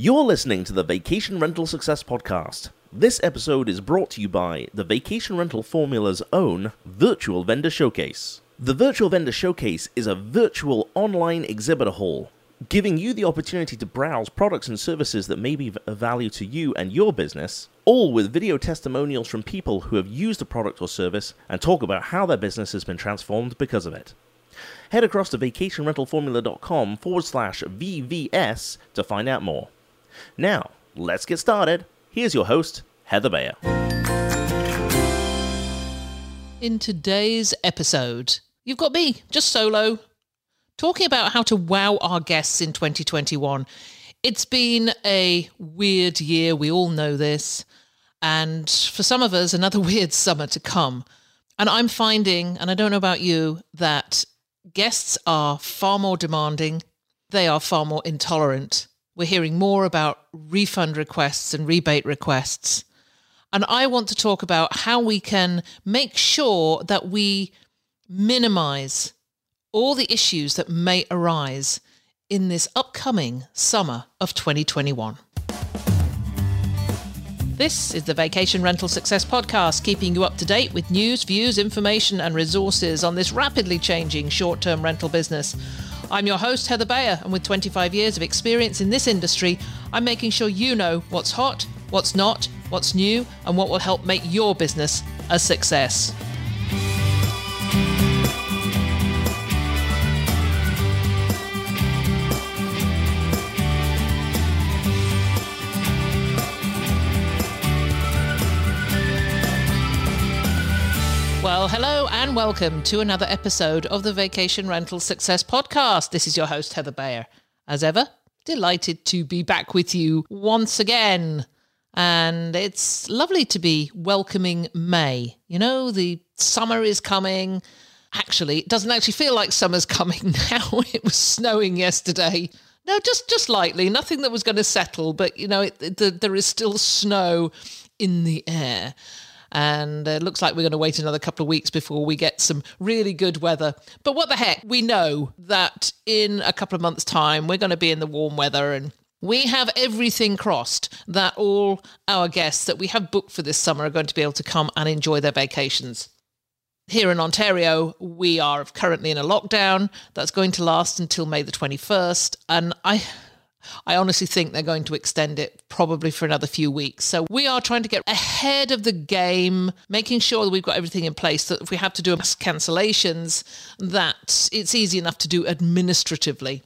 You're listening to the Vacation Rental Success Podcast. This episode is brought to you by the Vacation Rental Formula's own Virtual Vendor Showcase. The Virtual Vendor Showcase is a virtual online exhibitor hall, giving you the opportunity to browse products and services that may be of value to you and your business, all with video testimonials from people who have used a product or service and talk about how their business has been transformed because of it. Head across to vacationrentalformula.com forward slash VVS to find out more. Now, let's get started. Here's your host, Heather Bayer. In today's episode, you've got me, just solo, talking about how to wow our guests in 2021. It's been a weird year, we all know this. And for some of us, another weird summer to come. And I'm finding, and I don't know about you, that guests are far more demanding, they are far more intolerant we're hearing more about refund requests and rebate requests. And I want to talk about how we can make sure that we minimize all the issues that may arise in this upcoming summer of 2021. This is the Vacation Rental Success Podcast, keeping you up to date with news, views, information, and resources on this rapidly changing short term rental business. I'm your host, Heather Bayer, and with 25 years of experience in this industry, I'm making sure you know what's hot, what's not, what's new, and what will help make your business a success. Well, hello and welcome to another episode of the Vacation Rental Success Podcast. This is your host, Heather Bayer. As ever, delighted to be back with you once again. And it's lovely to be welcoming May. You know, the summer is coming. Actually, it doesn't actually feel like summer's coming now. it was snowing yesterday. No, just just lightly, nothing that was going to settle, but you know, it, it, there is still snow in the air and it looks like we're going to wait another couple of weeks before we get some really good weather. But what the heck? We know that in a couple of months' time, we're going to be in the warm weather and we have everything crossed that all our guests that we have booked for this summer are going to be able to come and enjoy their vacations. Here in Ontario, we are currently in a lockdown that's going to last until May the 21st. And I I honestly think they're going to extend it probably for another few weeks. So we are trying to get ahead of the game, making sure that we've got everything in place that if we have to do mass cancellations, that it's easy enough to do administratively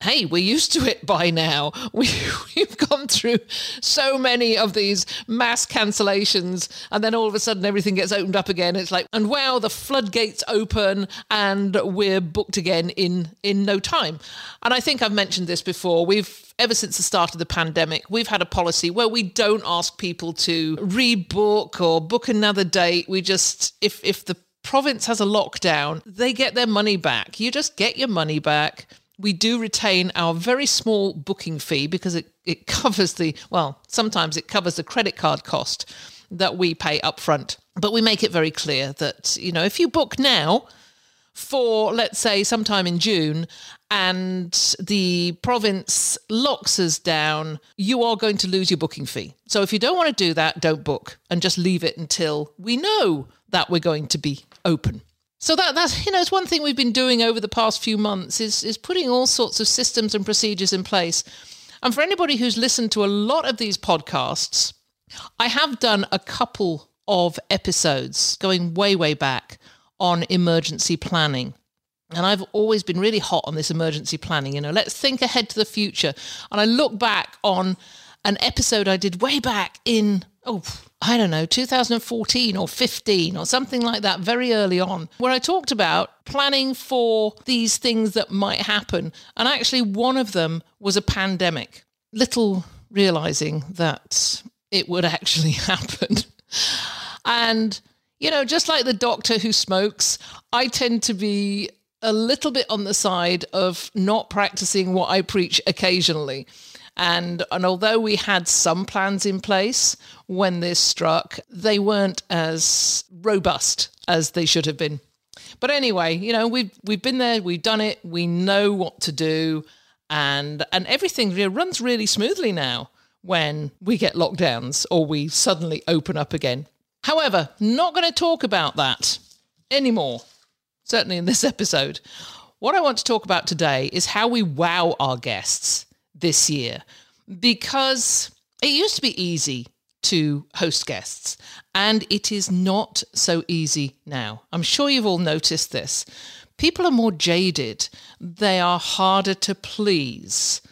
hey, we're used to it by now. We, we've gone through so many of these mass cancellations, and then all of a sudden everything gets opened up again. It's like, and wow, the floodgates open, and we're booked again in in no time. And I think I've mentioned this before. We've ever since the start of the pandemic, we've had a policy where we don't ask people to rebook or book another date. We just, if if the province has a lockdown, they get their money back. You just get your money back we do retain our very small booking fee because it, it covers the, well, sometimes it covers the credit card cost that we pay up front. But we make it very clear that, you know, if you book now for, let's say, sometime in June and the province locks us down, you are going to lose your booking fee. So if you don't want to do that, don't book and just leave it until we know that we're going to be open. So that that's you know it's one thing we've been doing over the past few months is is putting all sorts of systems and procedures in place. And for anybody who's listened to a lot of these podcasts, I have done a couple of episodes going way way back on emergency planning. And I've always been really hot on this emergency planning. You know, let's think ahead to the future. And I look back on an episode I did way back in, oh, I don't know, 2014 or 15 or something like that, very early on, where I talked about planning for these things that might happen. And actually, one of them was a pandemic. Little realizing that it would actually happen. and, you know, just like the doctor who smokes, I tend to be a little bit on the side of not practicing what I preach occasionally. And, and although we had some plans in place when this struck, they weren't as robust as they should have been. But anyway, you know, we've we've been there, we've done it, we know what to do, and and everything runs really smoothly now when we get lockdowns or we suddenly open up again. However, not going to talk about that anymore. Certainly in this episode. What I want to talk about today is how we wow our guests this year because it used to be easy to host guests and it is not so easy now. I'm sure you've all noticed this. People are more jaded, they are harder to please,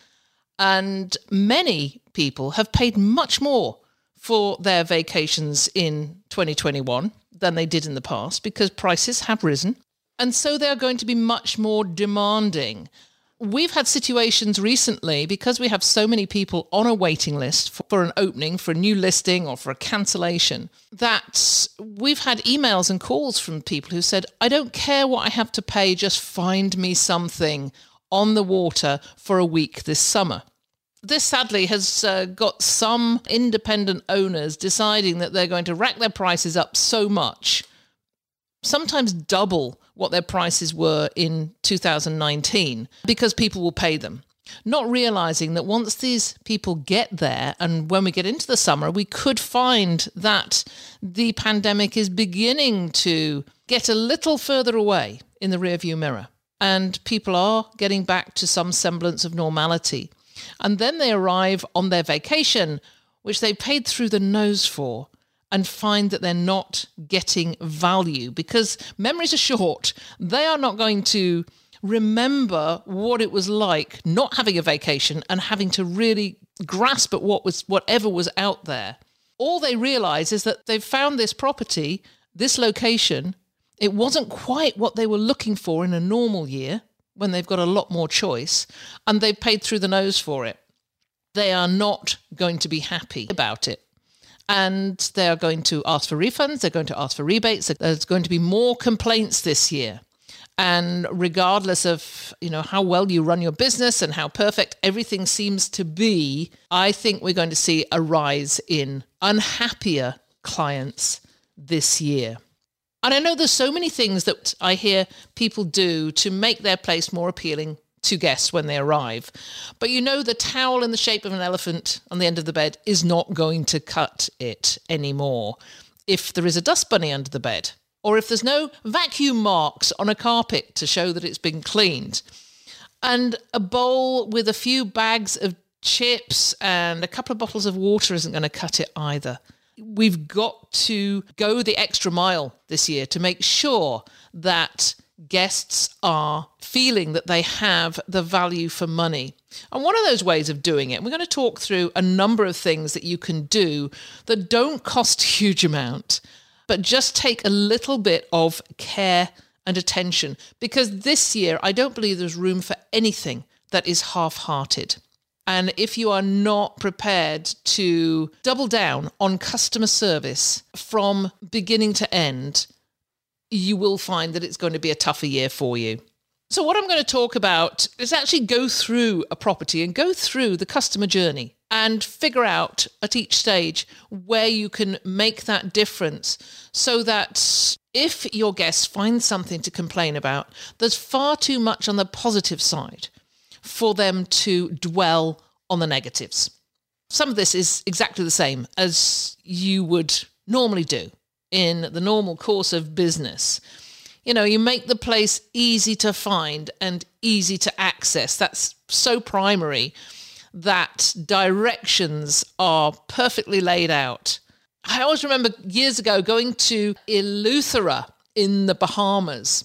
and many people have paid much more for their vacations in 2021 than they did in the past because prices have risen. And so they're going to be much more demanding. We've had situations recently because we have so many people on a waiting list for, for, an opening, for a new listing, or for a cancellation that we've had emails and calls from people who said, I don't care what I have to pay, just find me something on the water for a week this summer. This sadly has uh, got some independent owners deciding that they're going to rack their prices up so much, sometimes double what their prices were in 2019 because people will pay them. Not realizing that once these people get there, and when we get into the summer, we could find that the pandemic is beginning to get a little further away in the rearview mirror. And people are getting back to some semblance of normality. And then they arrive on their vacation, which they paid through the nose for and find that they're not getting value because memories are short. They are not going to remember what it was like not having a vacation and having to really grasp at what was whatever was out there. All they realize is that they've found this property, this location. It wasn't quite what they were looking for in a normal year when they've got a lot more choice and they've paid through the nose for it. They are not going to be happy about it and they are going to ask for refunds, they're going to ask for rebates, there's going to be more complaints this year. And regardless of, you know, how well you run your business and how perfect everything seems to be, I think we're going to see a rise in unhappier clients this year. And I know there's so many things that I hear people do to make their place more appealing to guests when they arrive. But you know, the towel in the shape of an elephant on the end of the bed is not going to cut it anymore. If there is a dust bunny under the bed, or if there's no vacuum marks on a carpet to show that it's been cleaned, and a bowl with a few bags of chips and a couple of bottles of water isn't going to cut it either. We've got to go the extra mile this year to make sure that guests are feeling that they have the value for money. And one of those ways of doing it, we're going to talk through a number of things that you can do that don't cost a huge amount, but just take a little bit of care and attention. Because this year, I don't believe there's room for anything that is half hearted. And if you are not prepared to double down on customer service from beginning to end, you will find that it's going to be a tougher year for you. So, what I'm going to talk about is actually go through a property and go through the customer journey and figure out at each stage where you can make that difference so that if your guests find something to complain about, there's far too much on the positive side for them to dwell on the negatives. Some of this is exactly the same as you would normally do in the normal course of business. You know, you make the place easy to find and easy to access. That's so primary that directions are perfectly laid out. I always remember years ago going to Eleuthera in the Bahamas.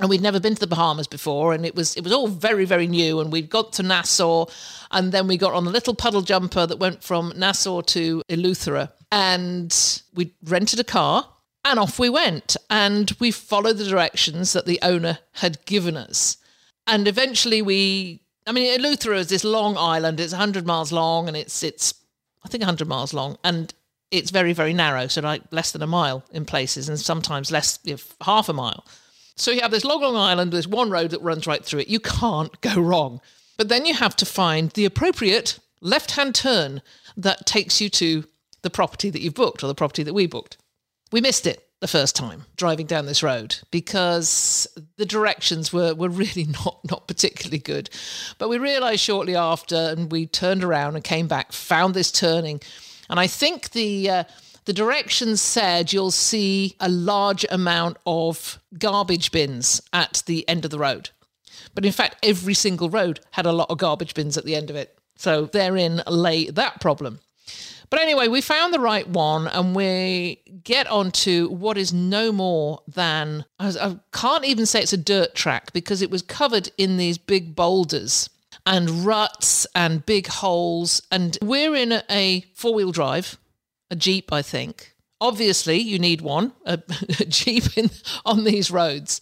And we'd never been to the Bahamas before, and it was it was all very very new. And we'd got to Nassau, and then we got on the little puddle jumper that went from Nassau to Eleuthera, and we rented a car and off we went. And we followed the directions that the owner had given us. And eventually we, I mean, Eleuthera is this long island. It's 100 miles long and it's, it's I think 100 miles long. And it's very, very narrow. So like less than a mile in places and sometimes less, you know, half a mile. So you have this long, long island. There's one road that runs right through it. You can't go wrong. But then you have to find the appropriate left hand turn that takes you to the property that you've booked or the property that we booked. We missed it. the first time driving down this road because the directions were, were really not, not particularly good. But we realized shortly after, and we turned around and came back, found this turning. And I think the. Uh, the directions said you'll see a large amount of garbage bins at the end of the road. But in fact, every single road had a lot of garbage bins at the end of it. So therein lay that problem. But anyway, we found the right one and we get onto what is no more than, I can't even say it's a dirt track because it was covered in these big boulders and ruts and big holes. And we're in a four wheel drive a Jeep, I think. Obviously, you need one, a, a Jeep in, on these roads.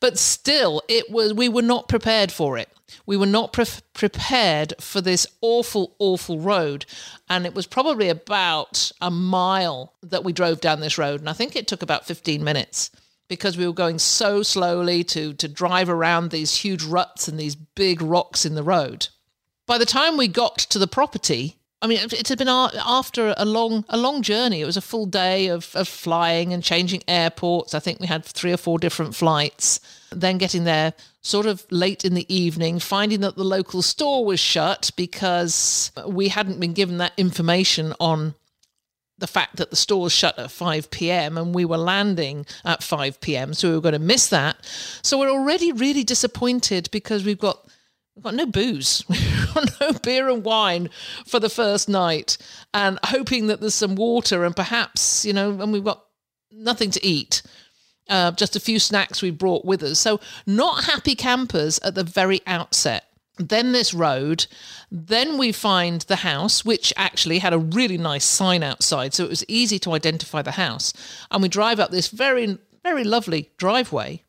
But still, it was we were not prepared for it. We were not pre- prepared for this awful, awful road. And it was probably about a mile that we drove down this road. And I think it took about 15 minutes because we were going so slowly to, to drive around these huge ruts and these big rocks in the road. By the time we got to the property, I mean, it had been after a long, a long journey. It was a full day of, of flying and changing airports. I think we had three or four different flights. Then getting there sort of late in the evening, finding that the local store was shut because we hadn't been given that information on the fact that the store was shut at 5 p.m. and we were landing at 5 p.m. So we were going to miss that. So we're already really disappointed because we've got We've got no booze, we've got no beer and wine for the first night, and hoping that there's some water and perhaps, you know, and we've got nothing to eat. Uh, just a few snacks we brought with us. So, not happy campers at the very outset. Then this road. Then we find the house, which actually had a really nice sign outside. So it was easy to identify the house. And we drive up this very, very lovely driveway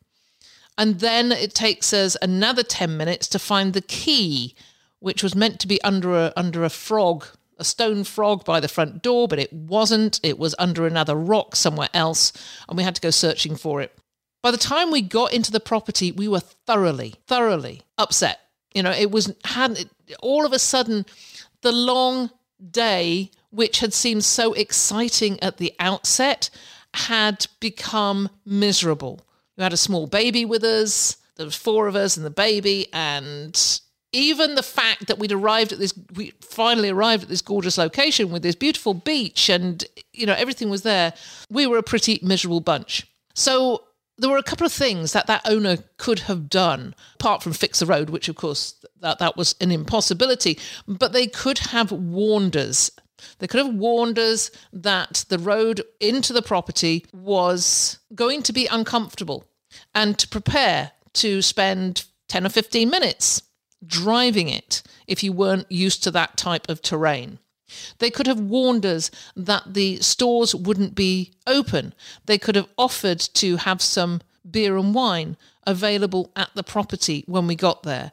and then it takes us another 10 minutes to find the key, which was meant to be under a, under a frog, a stone frog by the front door, but it wasn't. It was under another rock somewhere else, and we had to go searching for it. By the time we got into the property, we were thoroughly, thoroughly upset. You know, it was had it, all of a sudden the long day, which had seemed so exciting at the outset, had become miserable. We had a small baby with us. There was four of us and the baby, and even the fact that we'd arrived at this, we finally arrived at this gorgeous location with this beautiful beach, and you know everything was there. We were a pretty miserable bunch. So there were a couple of things that that owner could have done, apart from fix the road, which of course that that was an impossibility. But they could have warned us they could have warned us that the road into the property was going to be uncomfortable and to prepare to spend 10 or 15 minutes driving it if you weren't used to that type of terrain. They could have warned us that the stores wouldn't be open. They could have offered to have some beer and wine available at the property when we got there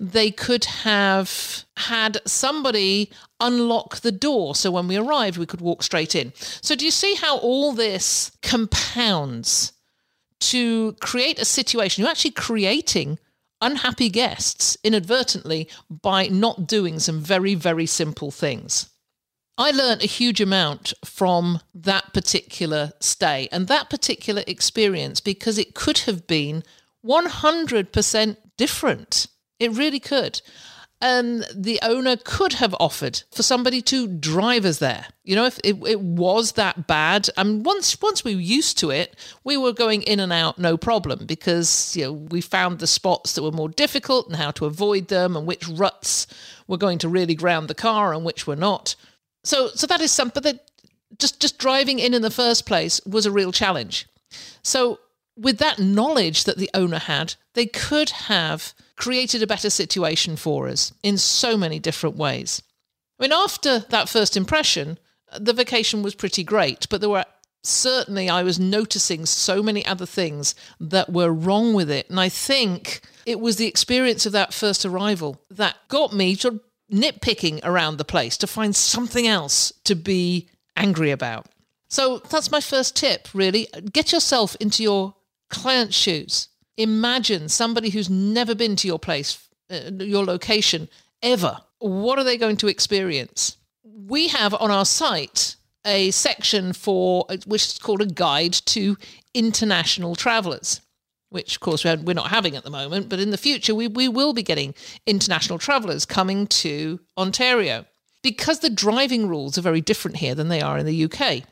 they could have had somebody unlock the door so when we arrived we could walk straight in. So do you see how all this compounds to create a situation? You're actually creating unhappy guests inadvertently by not doing some very, very simple things. I learned a huge amount from that particular stay and that particular experience because it could have been 100% different. It really could. And the owner could have offered for somebody to drive us there. You know, if it, it was that bad, and once once we were used to it, we were going in and out no problem because you know we found the spots that were more difficult and how to avoid them and which ruts were going to really ground the car and which were not. So so that is something that just just driving in in the first place was a real challenge. So with that knowledge that the owner had, they could have created a better situation for us in so many different ways. I mean, after that first impression, the vacation was pretty great, but there were certainly, I was noticing so many other things that were wrong with it. And I think it was the experience of that first arrival that got me of nitpicking around the place to find something else to be angry about. So that's my first tip, really. Get yourself into your client's shoes imagine somebody who's never been to your place, uh, your location ever. What are they going to experience? We have on our site a section for which is called a guide to international travelers which of course we're not having at the moment but in the future we, we will be getting international travelers coming to ontario because the driving rules are very different here than they are in the uk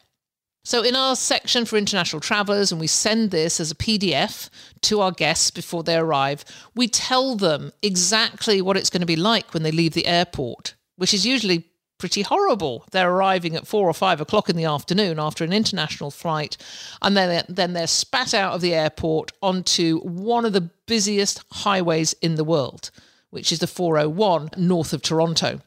so, in our section for international travelers, and we send this as a PDF to our guests before they arrive, we tell them exactly what it's going to be like when they leave the airport, which is usually pretty horrible. They're arriving at four or five o'clock in the afternoon after an international flight, and then then they're spat out of the airport onto one of the busiest highways in the world, which is the 401 north of Toronto.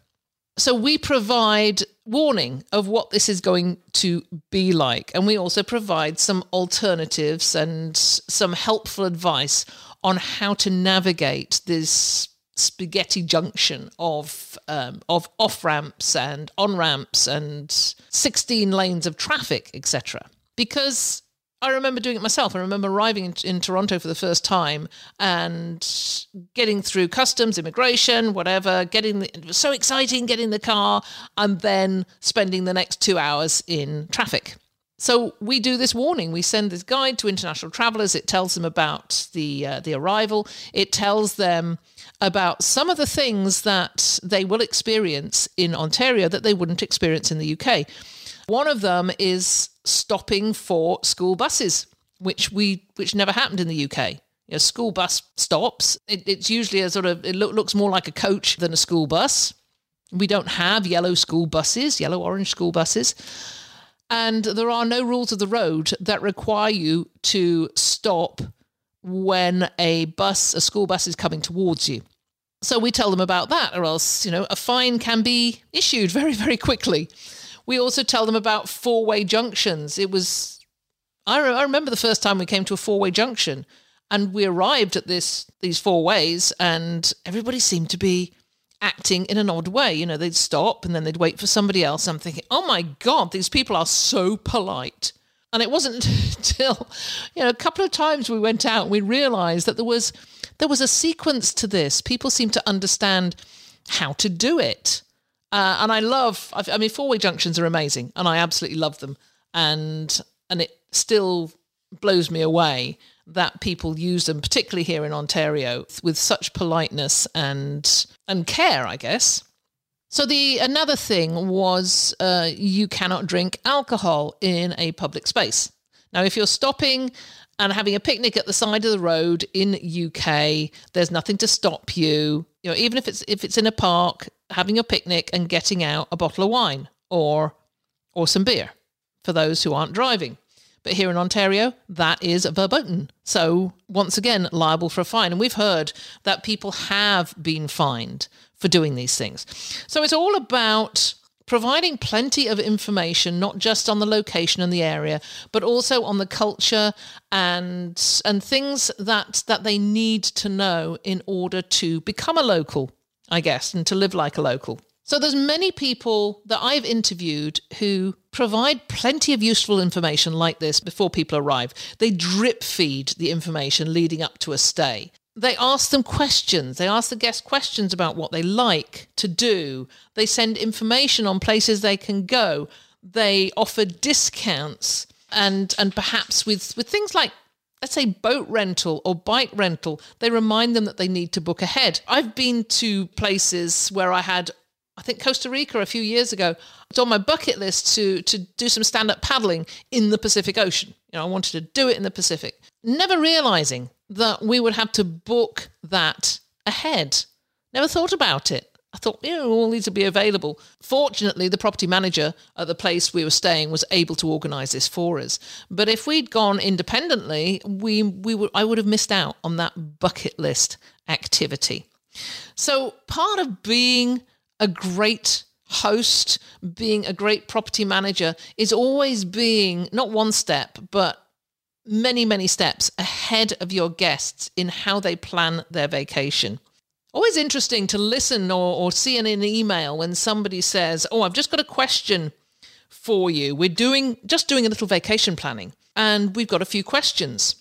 So we provide warning of what this is going to be like. And we also provide some alternatives and some helpful advice on how to navigate this spaghetti junction of um, of off ramps and on ramps and 16 lanes of traffic, etc. Because I remember doing it myself. I remember arriving in, in, Toronto for the first time and getting through customs, immigration, whatever, getting the, it was so exciting getting the car and then spending the next two hours in traffic. So we do this warning. We send this guide to international travelers. It tells them about the uh, the arrival. It tells them about some of the things that they will experience in Ontario that they wouldn't experience in the UK. One of them is stopping for school buses, which we which never happened in the UK. A school bus stops. It, it's usually a sort of it look, looks more like a coach than a school bus. We don't have yellow school buses, yellow orange school buses. And there are no rules of the road that require you to stop when a bus, a school bus is coming towards you. So we tell them about that, or else, you know, a fine can be issued very, very quickly. We also tell them about four way junctions. It was, I, re- I remember the first time we came to a four way junction and we arrived at this these four ways and everybody seemed to be acting in an odd way. You know, they'd stop and then they'd wait for somebody else. I'm thinking, oh my God, these people are so polite. And it wasn't until, you know, a couple of times we went out and we realized that there was there was a sequence to this. People seemed to understand how to do it. Uh, and I love, I mean, four way junctions are amazing, and I absolutely love them. And and it still blows me away that people use them, particularly here in Ontario, with such politeness and and care, I guess. So the another thing was uh, you cannot drink alcohol in a public space. Now, if you're stopping and having a picnic at the side of the road in UK, there's nothing to stop you. You know, even if it's if it's in a park, having a picnic and getting out a bottle of wine or or some beer for those who aren't driving. But here in Ontario, that is verboten. So once again, liable for a fine. And we've heard that people have been fined for doing these things. So it's all about providing plenty of information, not just on the location and the area, but also on the culture and and things that that they need to know in order to become a local, I guess, and to live like a local. So there's many people that I've interviewed who provide plenty of useful information like this before people arrive. They drip feed the information leading up to a stay they ask them questions. They ask the guests questions about what they like to do. They send information on places they can go. They offer discounts and and perhaps with with things like let's say boat rental or bike rental, they remind them that they need to book ahead. I've been to places where I had I think Costa Rica a few years ago. It's on my bucket list to to do some stand up paddling in the Pacific Ocean. You know, I wanted to do it in the Pacific, never realizing that we would have to book that ahead. Never thought about it. I thought, you know, all these would be available. Fortunately, the property manager at the place we were staying was able to organise this for us. But if we'd gone independently, we we would I would have missed out on that bucket list activity. So part of being a great host, being a great property manager, is always being not one step, but many, many steps ahead of your guests in how they plan their vacation. Always interesting to listen or, or see in an email when somebody says, Oh, I've just got a question for you. We're doing just doing a little vacation planning and we've got a few questions.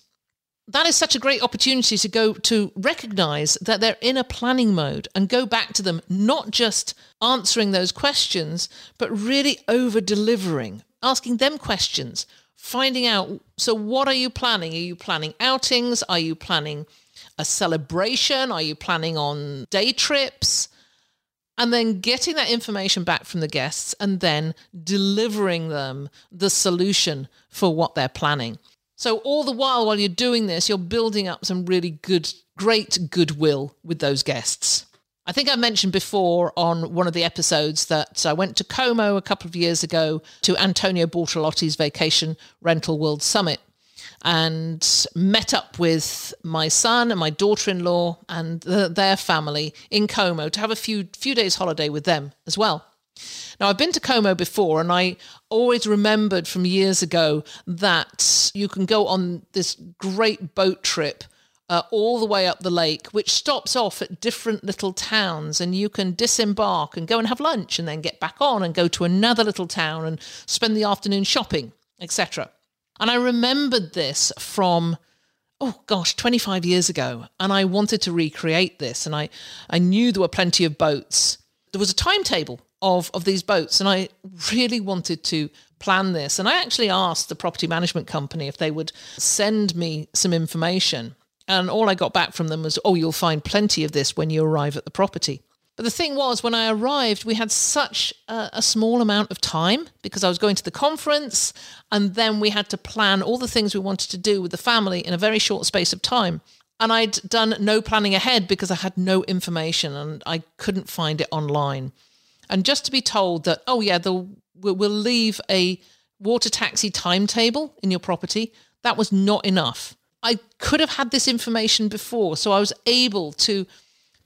That is such a great opportunity to go to recognize that they're in a planning mode and go back to them, not just answering those questions, but really over delivering, asking them questions, finding out so what are you planning? Are you planning outings? Are you planning a celebration? Are you planning on day trips? And then getting that information back from the guests and then delivering them the solution for what they're planning. So, all the while, while you're doing this, you're building up some really good, great goodwill with those guests. I think I mentioned before on one of the episodes that I went to Como a couple of years ago to Antonio Bortolotti's Vacation Rental World Summit and met up with my son and my daughter-in-law and the, their family in Como to have a few few days holiday with them as well. Now I've been to Como before and I always remembered from years ago that you can go on this great boat trip uh, all the way up the lake, which stops off at different little towns, and you can disembark and go and have lunch, and then get back on and go to another little town and spend the afternoon shopping, etc. And I remembered this from, oh gosh, 25 years ago. And I wanted to recreate this. And I, I knew there were plenty of boats. There was a timetable of, of these boats. And I really wanted to plan this. And I actually asked the property management company if they would send me some information. And all I got back from them was, oh, you'll find plenty of this when you arrive at the property. But the thing was, when I arrived, we had such a, a, small amount of time because I was going to the conference, and then we had to plan all the things we wanted to do with the family in a very short space of time. And I'd done no planning ahead because I had no information and I couldn't find it online. And just to be told that, oh, yeah, we'll, we'll leave a water taxi timetable in your property, that was not enough. I could have had this information before, so I was able to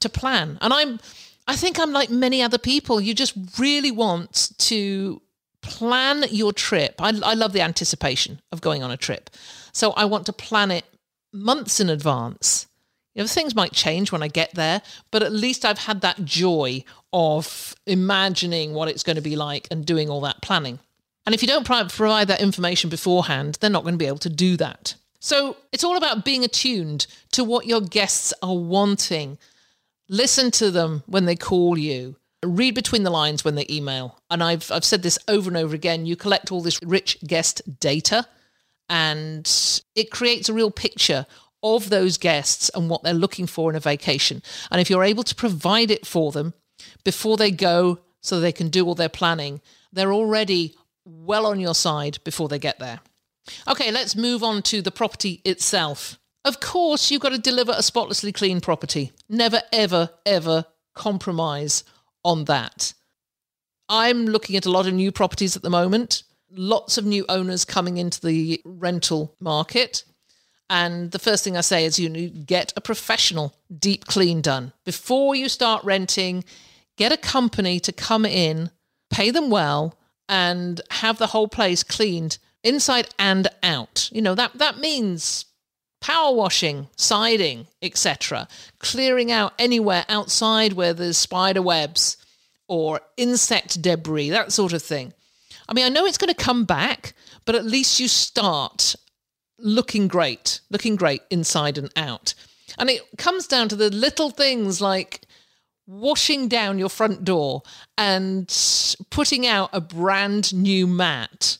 to plan. And I'm I think I'm like many other people. You just really want to plan your trip. I, I love the anticipation of going on a trip. So I want to plan it months in advance. You know, things might change when I get there, but at least I've had that joy of imagining what it's going to be like and doing all that planning. And if you don't provide that information beforehand, they're not going to be able to do that. So it's all about being attuned to what your guests are wanting listen to them when they call you. Read between the lines when they email. And I've, I've said this over and over again. You collect all this rich guest data and it creates a real picture of those guests and what they're looking for in a vacation. And if you're able to provide it for them before they go so they can do all their planning they're already well on your side before they get there. Okay let's move on to the property itself of course, you've got to deliver a spotlessly clean property. Never, ever, ever compromise on that. I'm looking at a lot of new properties at the moment, lots of new owners coming into the rental market. And the first thing I say is you need get a professional deep clean done. Before you start renting, get a company to come in, pay them well, and have the whole place cleaned inside and out. You know, that that means power washing, siding, etc., clearing out anywhere outside where there's spider webs or insect debris, that sort of thing. I mean, I know it's going to come back, but at least you start looking great, looking great inside and out. And it comes down to the little things like washing down your front door and putting out a brand new mat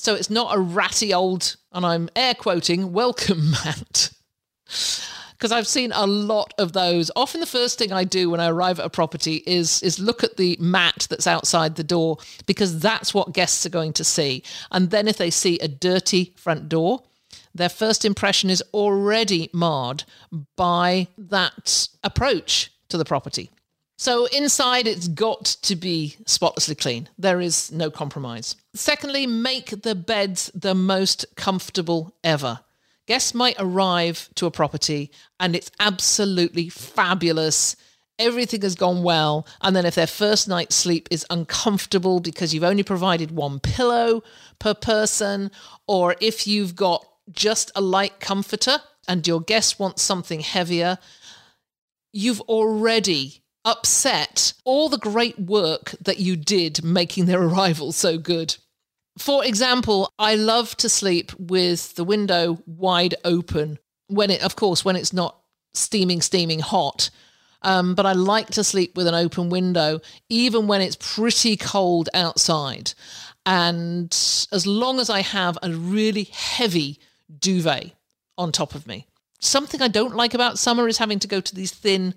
so it's not a ratty old, and I'm air quoting, welcome mat. Because I've seen a lot of those. Often the first thing I do when I arrive at a property is is look at the mat that's outside the door because that's what guests are going to see. And then if they see a dirty front door, their first impression is already marred by that approach to the property. So inside, it's got to be spotlessly clean. There is no compromise. Secondly, make the beds the most comfortable ever. Guests might arrive to a property and it's absolutely fabulous. Everything has gone well. And then, if their first night's sleep is uncomfortable because you've only provided one pillow per person, or if you've got just a light comforter and your guest wants something heavier, you've already upset all the great work that you did making their arrival so good. For example, I love to sleep with the window wide open when it, of course, when it's not steaming, steaming hot. Um, but I like to sleep with an open window, even when it's pretty cold outside. And as long as I have a really heavy duvet on top of me, something I don't like about summer is having to go to these thin,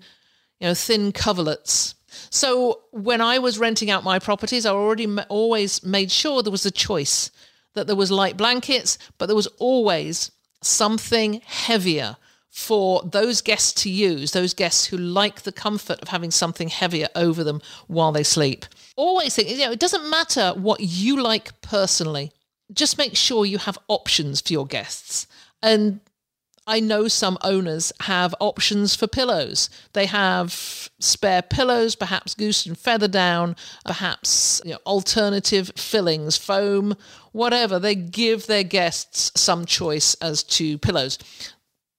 you know, thin coverlets. So when I was renting out my properties, I already always made sure there was a choice that there was light blankets, but there was always something heavier for those guests to use, those guests who like the comfort of having something heavier over them while they sleep. Always think, you know, it doesn't matter what you like personally. Just make sure you have options for your guests. And I know some owners have options for pillows. They have spare pillows, perhaps goose and feather down, perhaps you know, alternative fillings, foam, whatever. They give their guests some choice as to pillows.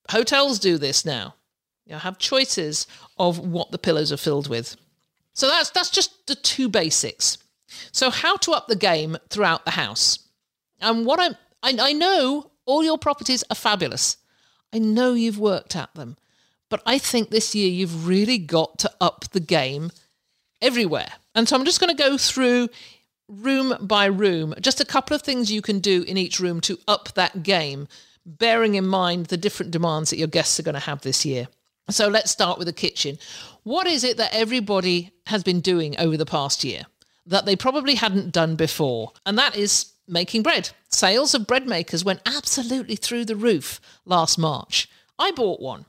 Hotels do this now. You have choices of what the pillows are filled with. So that's that's just the two basics. So how to up the game throughout the house. And what I'm I, I know all your properties are fabulous. I know you've worked at them, but I think this year you've really got to up the game everywhere. And so I'm just going to go through room by room, just a couple of things you can do in each room to up that game, bearing in mind the different demands that your guests are going to have this year. So let's start with the kitchen. What is it that everybody has been doing over the past year that they probably hadn't done before? And that is making bread. Sales of bread makers went absolutely through the roof last March. I bought one.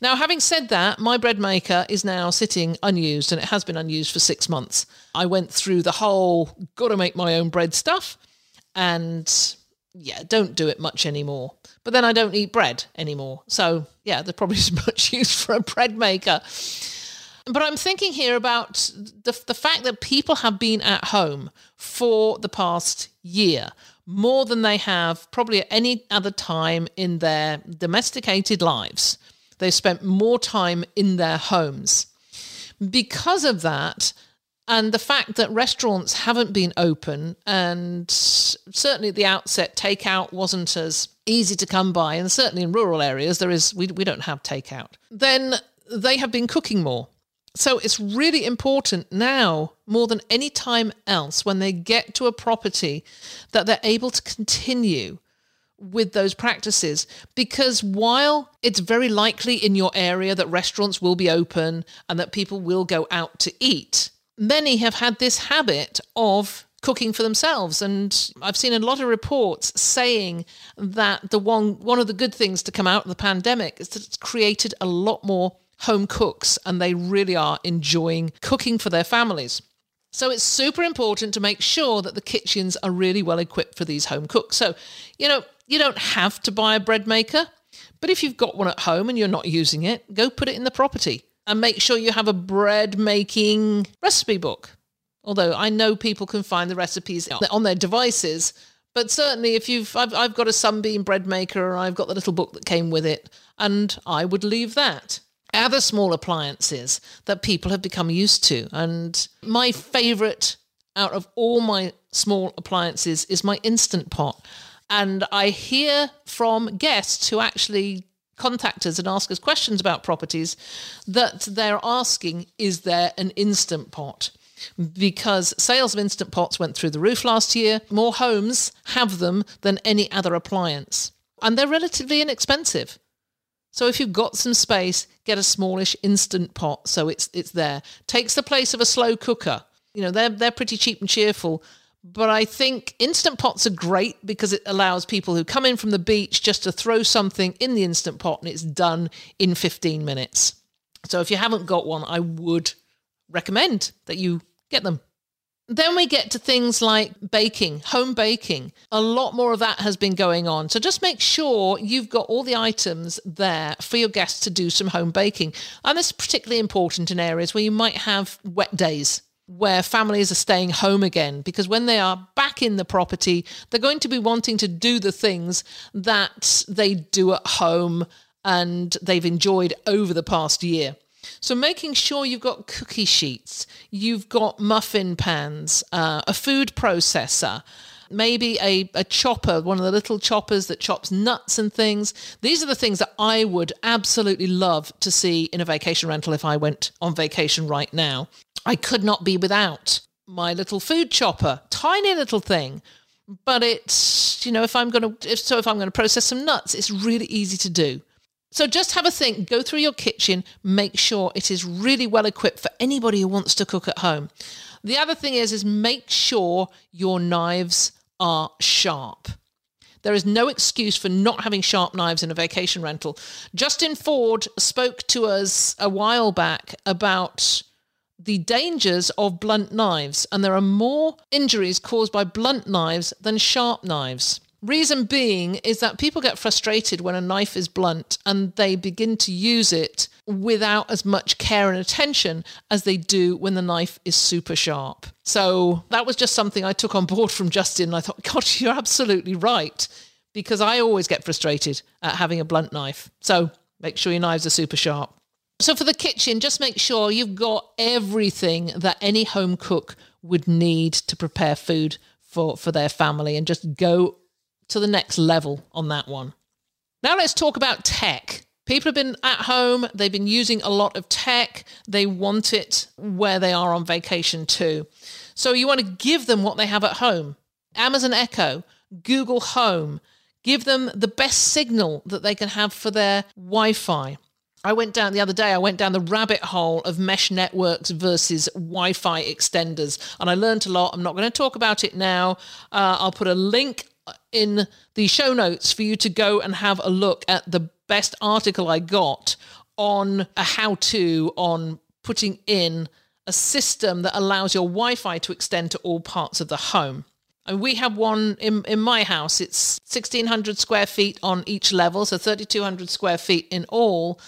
Now, having said that, my bread maker is now sitting unused and it has been unused for six months. I went through the whole gotta make my own bread stuff and yeah, don't do it much anymore. But then I don't eat bread anymore. So yeah, there probably isn't much use for a bread maker. But I'm thinking here about the, the fact that people have been at home for the past year more than they have probably at any other time in their domesticated lives. They've spent more time in their homes. Because of that, and the fact that restaurants haven't been open, and certainly at the outset, takeout wasn't as easy to come by, and certainly in rural areas, there is we, we don't have takeout, then they have been cooking more. So it's really important now, more than any time else, when they get to a property, that they're able to continue with those practices. Because while it's very likely in your area that restaurants will be open and that people will go out to eat, many have had this habit of cooking for themselves and i've seen a lot of reports saying that the one one of the good things to come out of the pandemic is that it's created a lot more home cooks and they really are enjoying cooking for their families. So it's super important to make sure that the kitchens are really well equipped for these home cooks. So, you know, you don't have to buy a bread maker, but if you've got one at home and you're not using it, go put it in the property and make sure you have a bread making recipe book. Although I know people can find the recipes on their devices, but certainly if you've I've, I've got a sunbeam bread maker, I've got the little book that came with it, and I would leave that other small appliances that people have become used to. And my favorite out of all my small appliances is my Instant Pot. And I hear from guests who actually contact us and ask us questions about properties that they're asking, is there an Instant Pot? Because sales of Instant Pots went through the roof last year. More homes have them than any other appliance. And they're relatively inexpensive. So if you've got some space, get a smallish instant pot so it's it's there. Takes the place of a slow cooker. You know, they're they're pretty cheap and cheerful. But I think instant pots are great because it allows people who come in from the beach just to throw something in the instant pot and it's done in 15 minutes. So if you haven't got one, I would recommend that you get them. Then we get to things like baking, home baking. A lot more of that has been going on. So just make sure you've got all the items there for your guests to do some home baking. And this is particularly important in areas where you might have wet days where families are staying home again because when they are back in the property, they're going to be wanting to do the things that they do at home and they've enjoyed over the past year. So making sure you've got cookie sheets, you've got muffin pans, uh, a food processor, maybe a, a chopper, one of the little choppers that chops nuts and things. These are the things that I would absolutely love to see in a vacation rental if I went on vacation right now. I could not be without my little food chopper, tiny little thing. But it's, you know, if I'm going to, if so, if I'm going to process some nuts, it's really easy to do. So just have a think, go through your kitchen, make sure it is really well equipped for anybody who wants to cook at home. The other thing is is make sure your knives are sharp. There is no excuse for not having sharp knives in a vacation rental. Justin Ford spoke to us a while back about the dangers of blunt knives, and there are more injuries caused by blunt knives than sharp knives. Reason being is that people get frustrated when a knife is blunt and they begin to use it without as much care and attention as they do when the knife is super sharp. So that was just something I took on board from Justin. I thought, God, you're absolutely right. Because I always get frustrated at having a blunt knife. So make sure your knives are super sharp. So for the kitchen, just make sure you've got everything that any home cook would need to prepare food for, for their family and just go to the next level on that one. Now let's talk about tech. People have been at home, they've been using a lot of tech, they want it where they are on vacation too. So you want to give them what they have at home Amazon Echo, Google Home, give them the best signal that they can have for their Wi Fi. I went down the other day, I went down the rabbit hole of mesh networks versus Wi Fi extenders, and I learned a lot. I'm not going to talk about it now. Uh, I'll put a link in the show notes for you to go and have a look at the best article I got on a how to on putting in a system that allows your Wi Fi to extend to all parts of the home. And we have one in, in my house. It's 1,600 square feet on each level, so 3,200 square feet in all.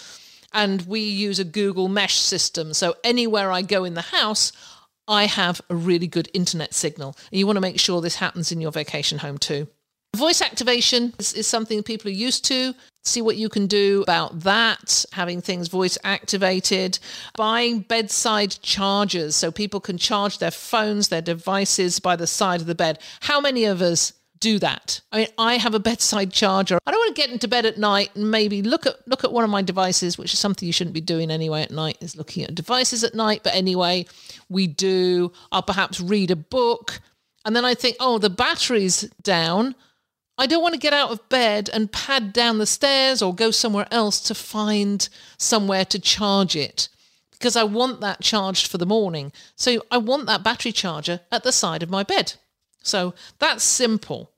And we use a Google Mesh system. So anywhere I go in the house, I have a really good internet signal. And you want to make sure this happens in your vacation home too. Voice activation is, is, something people are used to. See what you can do about that, having things voice activated, buying bedside chargers so people can charge their phones, their devices by the side of the bed. How many of us do that. I mean, I have a bedside charger. I don't want to get into bed at night and maybe look at look at one of my devices, which is something you shouldn't be doing anyway at night, is looking at devices at night. But anyway, we do. I'll perhaps read a book. And then I think, oh, the battery's down. I don't want to get out of bed and pad down the stairs or go somewhere else to find somewhere to charge it because I want that charged for the morning. So I want that battery charger at the side of my bed. So that's simple.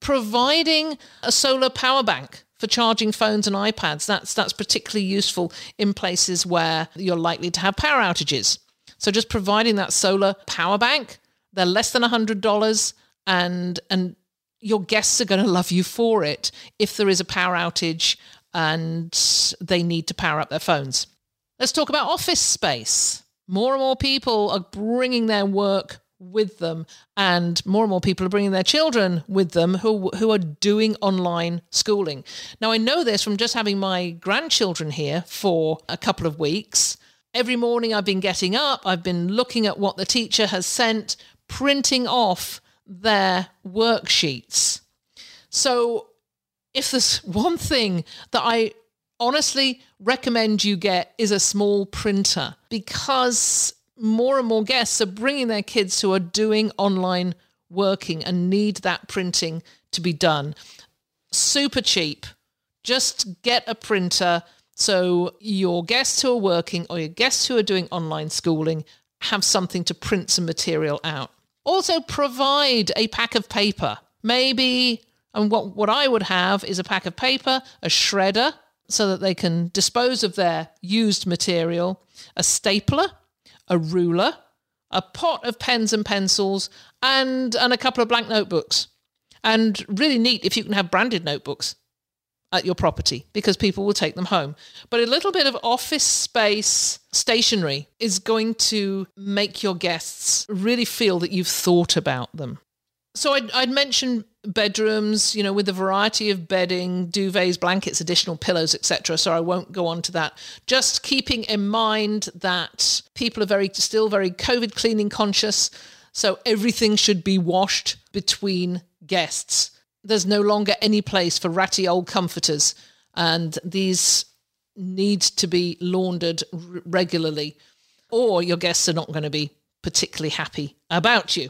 Providing a solar power bank for charging phones and iPads, that's that's particularly useful in places where you're likely to have power outages. So just providing that solar power bank, they're less than $100 and and your guests are going to love you for it if there is a power outage and they need to power up their phones. Let's talk about office space. More and more people are bringing their work with them and more and more people are bringing their children with them who who are doing online schooling. Now I know this from just having my grandchildren here for a couple of weeks. Every morning I've been getting up, I've been looking at what the teacher has sent, printing off their worksheets. So, if there's one thing that I honestly recommend you get is a small printer because more and more guests are bringing their kids who are doing online working and need that printing to be done. Super cheap. Just get a printer so your guests who are working or your guests who are doing online schooling have something to print some material out. Also, provide a pack of paper. Maybe, and what, what I would have is a pack of paper, a shredder, so that they can dispose of their used material, a stapler, a ruler, a pot of pens and pencils, and, and a couple of blank notebooks. And really neat if you can have branded notebooks at your property because people will take them home. But a little bit of office space stationery is going to make your guests really feel that you've thought about them. So I'd, I'd mentioned bedrooms, you know, with a variety of bedding, duvets, blankets, additional pillows, etc. So I won't go on to that. Just keeping in mind that people are very still very COVID cleaning conscious. So everything should be washed between guests there's no longer any place for ratty old comforters, and these need to be laundered r- regularly, or your guests are not going to be particularly happy about you.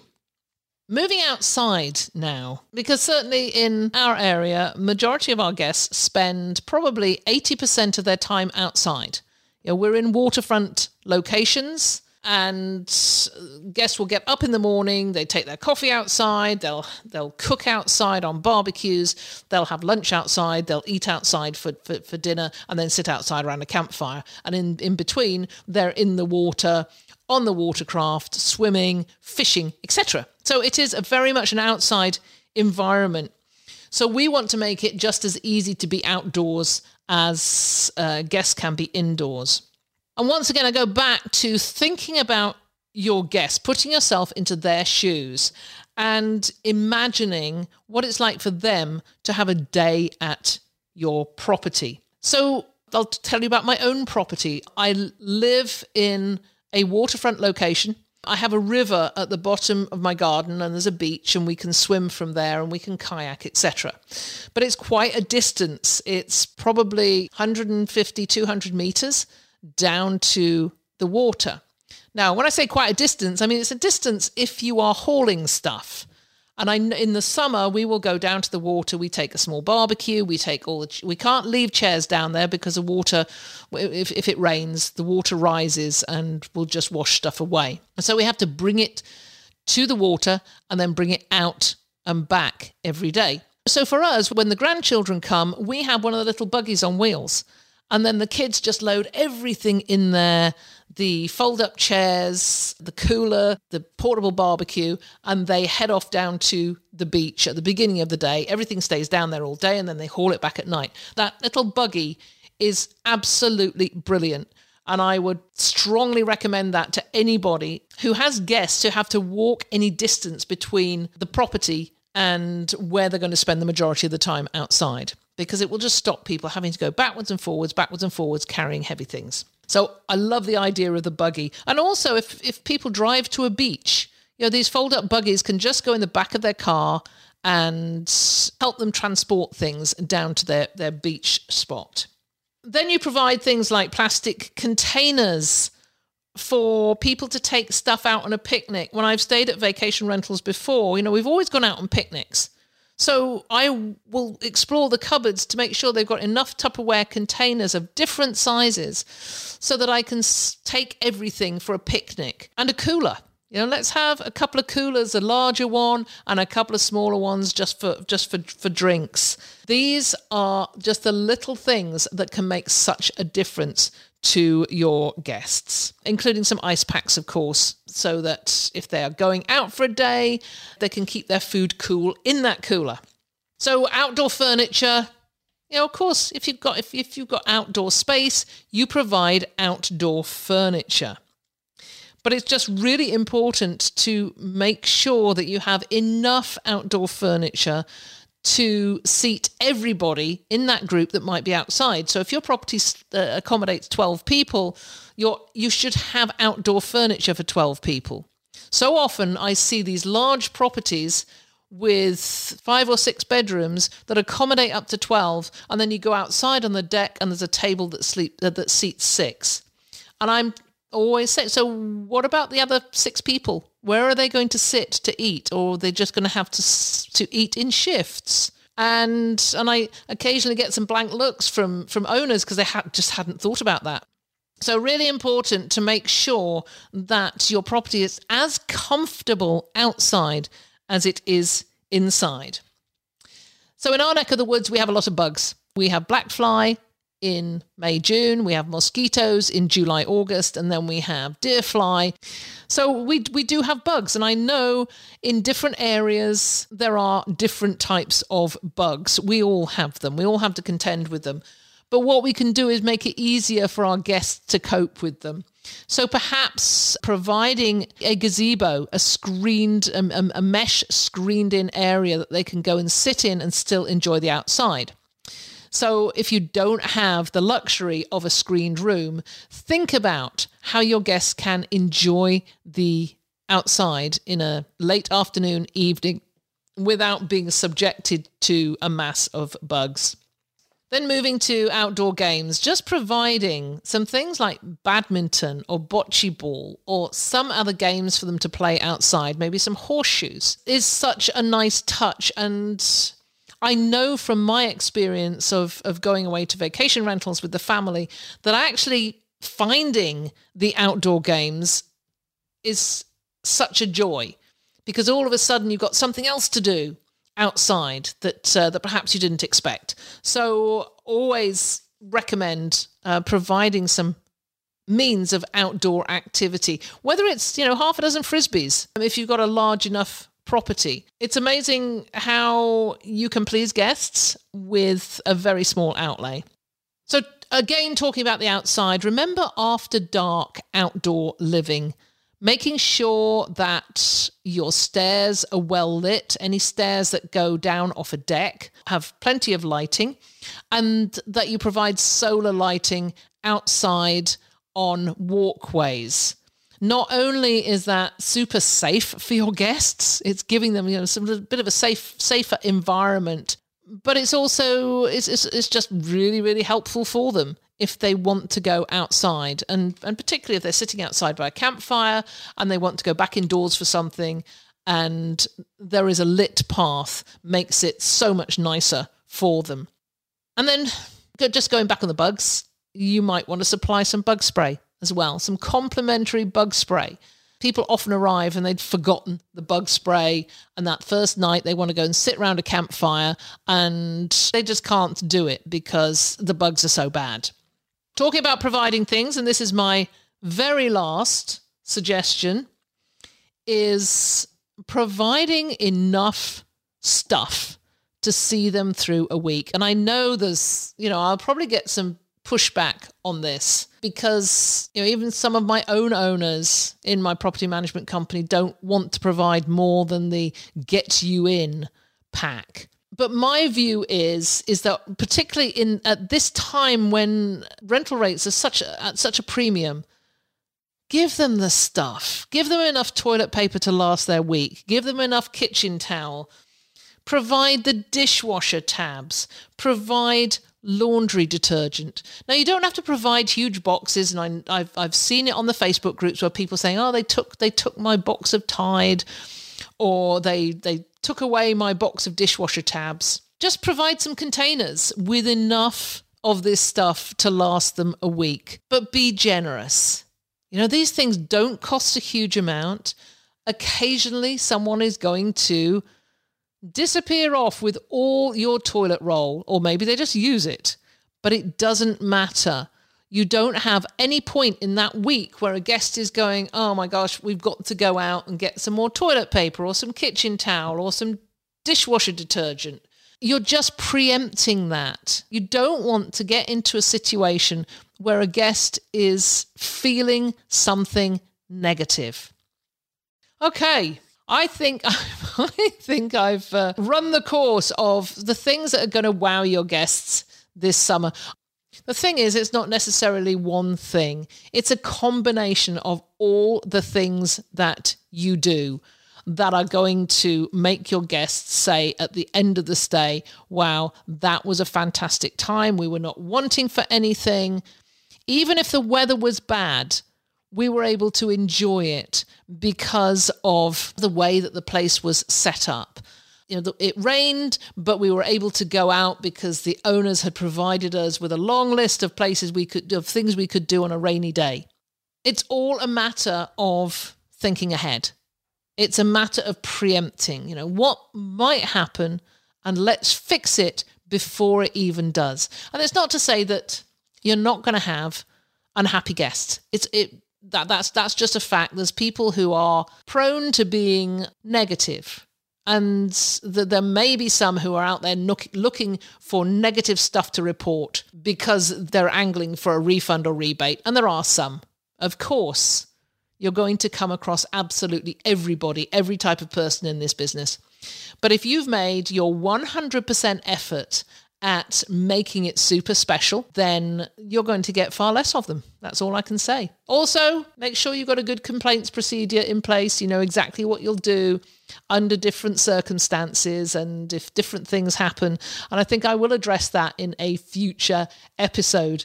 Moving outside now, because certainly in our area, majority of our guests spend probably 80% of their time outside. You know, we're in waterfront locations and uh, guests will get up in the morning they take their coffee outside they'll they'll cook outside on barbecues they'll have lunch outside they'll eat outside for, for, for dinner and then sit outside around a campfire and in, in between they're in the water on the watercraft swimming fishing etc so it is a very much an outside environment so we want to make it just as easy to be outdoors as uh, guests can be indoors and once again, I go back to thinking about your guests, putting yourself into their shoes and imagining what it's like for them to have a day at your property. So I'll tell you about my own property. I live in a waterfront location. I have a river at the bottom of my garden and there's a beach and we can swim from there and we can kayak etc. But it's quite a distance. It's probably 150 200 meters down to the water. Now, when I say quite a distance, I mean it's a distance if you are hauling stuff. And I, in the summer, we will go down to the water. We take a small barbecue. We take all the. We can't leave chairs down there because the water, if, if it rains, the water rises and will just wash stuff away. So we have to bring it to the water and then bring it out and back every day. So for us, when the grandchildren come, we have one of the little buggies on wheels. And then the kids just load everything in there the fold up chairs, the cooler, the portable barbecue, and they head off down to the beach at the beginning of the day. Everything stays down there all day and then they haul it back at night. That little buggy is absolutely brilliant. And I would strongly recommend that to anybody who has guests who have to walk any distance between the property and where they're going to spend the majority of the time outside because it will just stop people having to go backwards and forwards, backwards and forwards, carrying heavy things. So I love the idea of the buggy. And also, if, if people drive to a beach, you know, these fold up buggies can just go in the back of their car and help them transport things down to their, their beach spot. Then you provide things like plastic containers for people to take stuff out on a picnic. When I've stayed at vacation rentals before, you know, we've always gone out on picnics. So I will explore the cupboards to make sure they've got enough Tupperware containers of different sizes so that I can take everything for a picnic and a cooler. You know, let's have a couple of coolers, a larger one and a couple of smaller ones just for just for, for drinks. These are just the little things that can make such a difference to your guests, including some ice packs, of course, so that if they are going out for a day, they can keep their food cool in that cooler. So, outdoor furniture. You know, of course, if you've got if, if you've got outdoor space, you provide outdoor furniture. But it's just really important to make sure that you have enough outdoor furniture to seat everybody in that group that might be outside. So if your property uh, accommodates 12 people, you you should have outdoor furniture for 12 people. So often I see these large properties with five or six bedrooms that accommodate up to 12 and then you go outside on the deck and there's a table that sleep uh, that seats 6. And I'm always saying so what about the other 6 people? Where are they going to sit to eat, or they're just going to have to to eat in shifts? And and I occasionally get some blank looks from from owners because they ha- just hadn't thought about that. So really important to make sure that your property is as comfortable outside as it is inside. So in our neck of the woods, we have a lot of bugs. We have black fly, in May, June. We have mosquitoes in July, August, and then we have deer fly. So we we do have bugs, and I know in different areas there are different types of bugs. We all have them. We all have to contend with them. But what we can do is make it easier for our guests to cope with them. So perhaps providing a gazebo, a screened, a, a mesh screened in area that they can go and sit in and still enjoy the outside. So if you don't have the luxury of a screened room, think about how your guests can enjoy the outside in a late afternoon, evening without being subjected to a mass of bugs. Then moving to outdoor games, just providing some things like badminton or bocce ball or some other games for them to play outside, maybe some horseshoes, is such a nice touch. And I know from my experience of, of going away to vacation rentals with the family that actually finding the outdoor games is such a joy because all of a sudden you've got something else to do outside that uh, that perhaps you didn't expect. So always recommend uh, providing some means of outdoor activity, whether it's you know half a dozen frisbees if you've got a large enough property. It's amazing how you can please guests with a very small outlay. So again, talking about the outside, remember after dark outdoor living making sure that your stairs are well lit. Any stairs that go down off a deck have plenty of lighting, and that you provide solar lighting outside on walkways. Not only is that super safe for your guests, it's giving them you know some bit of a safe, safer environment, but it's also it's, it's, it's just really really helpful for them if they want to go outside. And and particularly if they're sitting outside by a campfire and they want to go back indoors for something and there is a lit path makes it so much nicer for them. And then just going back on the bugs you might want to supply some bug spray as well some complimentary bug spray people often arrive and they'd forgotten the bug spray and that first night they want to go and sit around a campfire and they just can't do it because the bugs are so bad Talking about providing things, and this is my very last suggestion, is providing enough stuff to see them through a week. And I know there's, you know, I'll probably get some pushback on this because you know even some of my own owners in my property management company don't want to provide more than the get you in pack. But my view is is that particularly in at this time when rental rates are such at such a premium give them the stuff. Give them enough toilet paper to last their week. Give them enough kitchen towel. Provide the dishwasher tabs. Provide laundry detergent now you don't have to provide huge boxes and I, have I've seen it on the facebook groups where people saying oh they took they took my box of tide or they they took away my box of dishwasher tabs. Just provide some containers with enough of this stuff to last them a week, but be generous. You know, these things don't cost a huge amount. Occasionally, someone is going to disappear off with all your toilet roll, or maybe they just use it, but it doesn't matter you don't have any point in that week where a guest is going, oh my gosh, we've got to go out and get some more toilet paper or some kitchen towel or some dishwasher detergent. You're just preempting that. You don't want to get into a situation where a guest is feeling something negative. Okay, I think I think I've uh, run the course of the things that are going to wow your guests this summer. The thing is, it's not necessarily one thing, it's a combination of all the things that you do that are going to make your guests say at the end of the stay, wow, that was a fantastic time. We were not wanting for anything. Even if the weather was bad, we were able to enjoy it because of the way that the place was set up you know, it rained, but we were able to go out because the owners had provided us with a long list of places we could, of things we could do on a rainy day. It's all a matter of thinking ahead. It's a matter of preempting, you know, what might happen and let's fix it before it even does. And it's not to say that you're not going to have unhappy guests. It's it that that's that's just a fact. There's people who are prone to being negative and that there may be some who are out there look, looking for negative stuff to report because they're angling for a refund or rebate, and there are some. Of course, you're going to come across absolutely everybody, every type of person in this business. But if you've made your 100% effort at making it super special, then you're going to get far less of them. That's all I can say. Also, make sure you've got a good complaints procedure in place. You know exactly what you'll do under different circumstances and if different things happen. And I think I will address that in a future episode.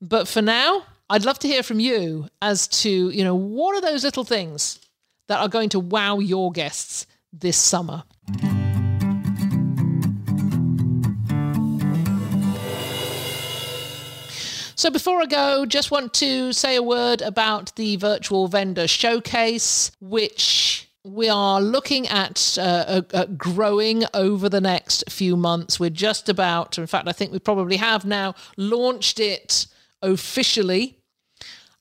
But for now, I'd love to hear from you as to, you know, what are those little things that are going to wow your guests this summer? So before I go, just want to say a word about the virtual vendor showcase, which we are looking at, uh, uh, growing over the next few months. We're just about, in fact, I think we probably have now launched it officially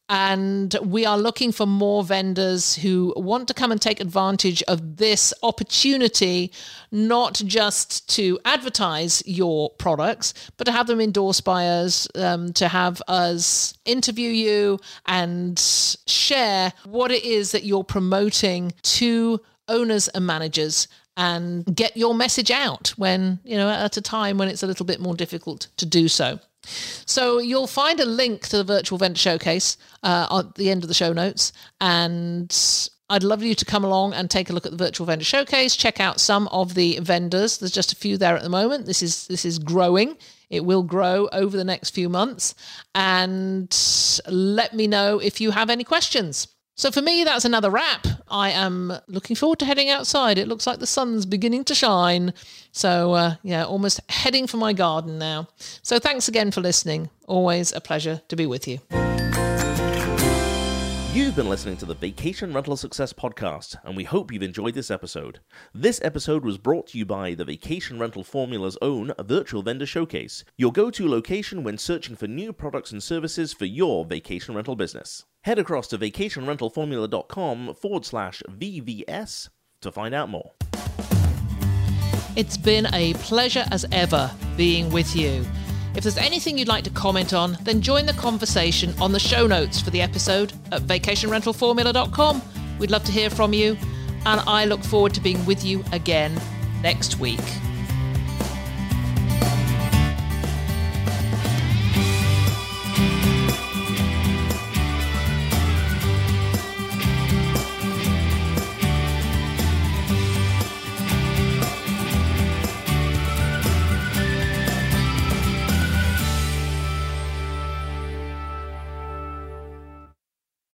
and we are looking for more vendors who want to come and take advantage of this opportunity, not just to advertise your products, but to have them endorsed by us, um, to have us interview you and share what it is that you're promoting to owners and managers and get your message out when, you know, at a time when it's a little bit more difficult to do so. So you'll find a link to the virtual vendor showcase uh, at the end of the show notes, and I'd love you to come along and take a look at the virtual vendor showcase. Check out some of the vendors. There's just a few there at the moment. This is this is growing. It will grow over the next few months, and let me know if you have any questions. So for me, that's another wrap. I am looking forward to heading outside. It looks like the sun's beginning to shine. So, uh, yeah, almost heading for my garden now. So thanks again for listening. Always a pleasure to be with you. You've been listening to the Vacation Rental Success Podcast, and we hope you've enjoyed this episode. This episode was brought to you by the Vacation Rental Formula's own Virtual Vendor Showcase, your go to location when searching for new products and services for your vacation rental business. Head across to vacationrentalformula.com forward slash VVS to find out more. It's been a pleasure as ever being with you. If there's anything you'd like to comment on, then join the conversation on the show notes for the episode at vacationrentalformula.com. We'd love to hear from you, and I look forward to being with you again next week.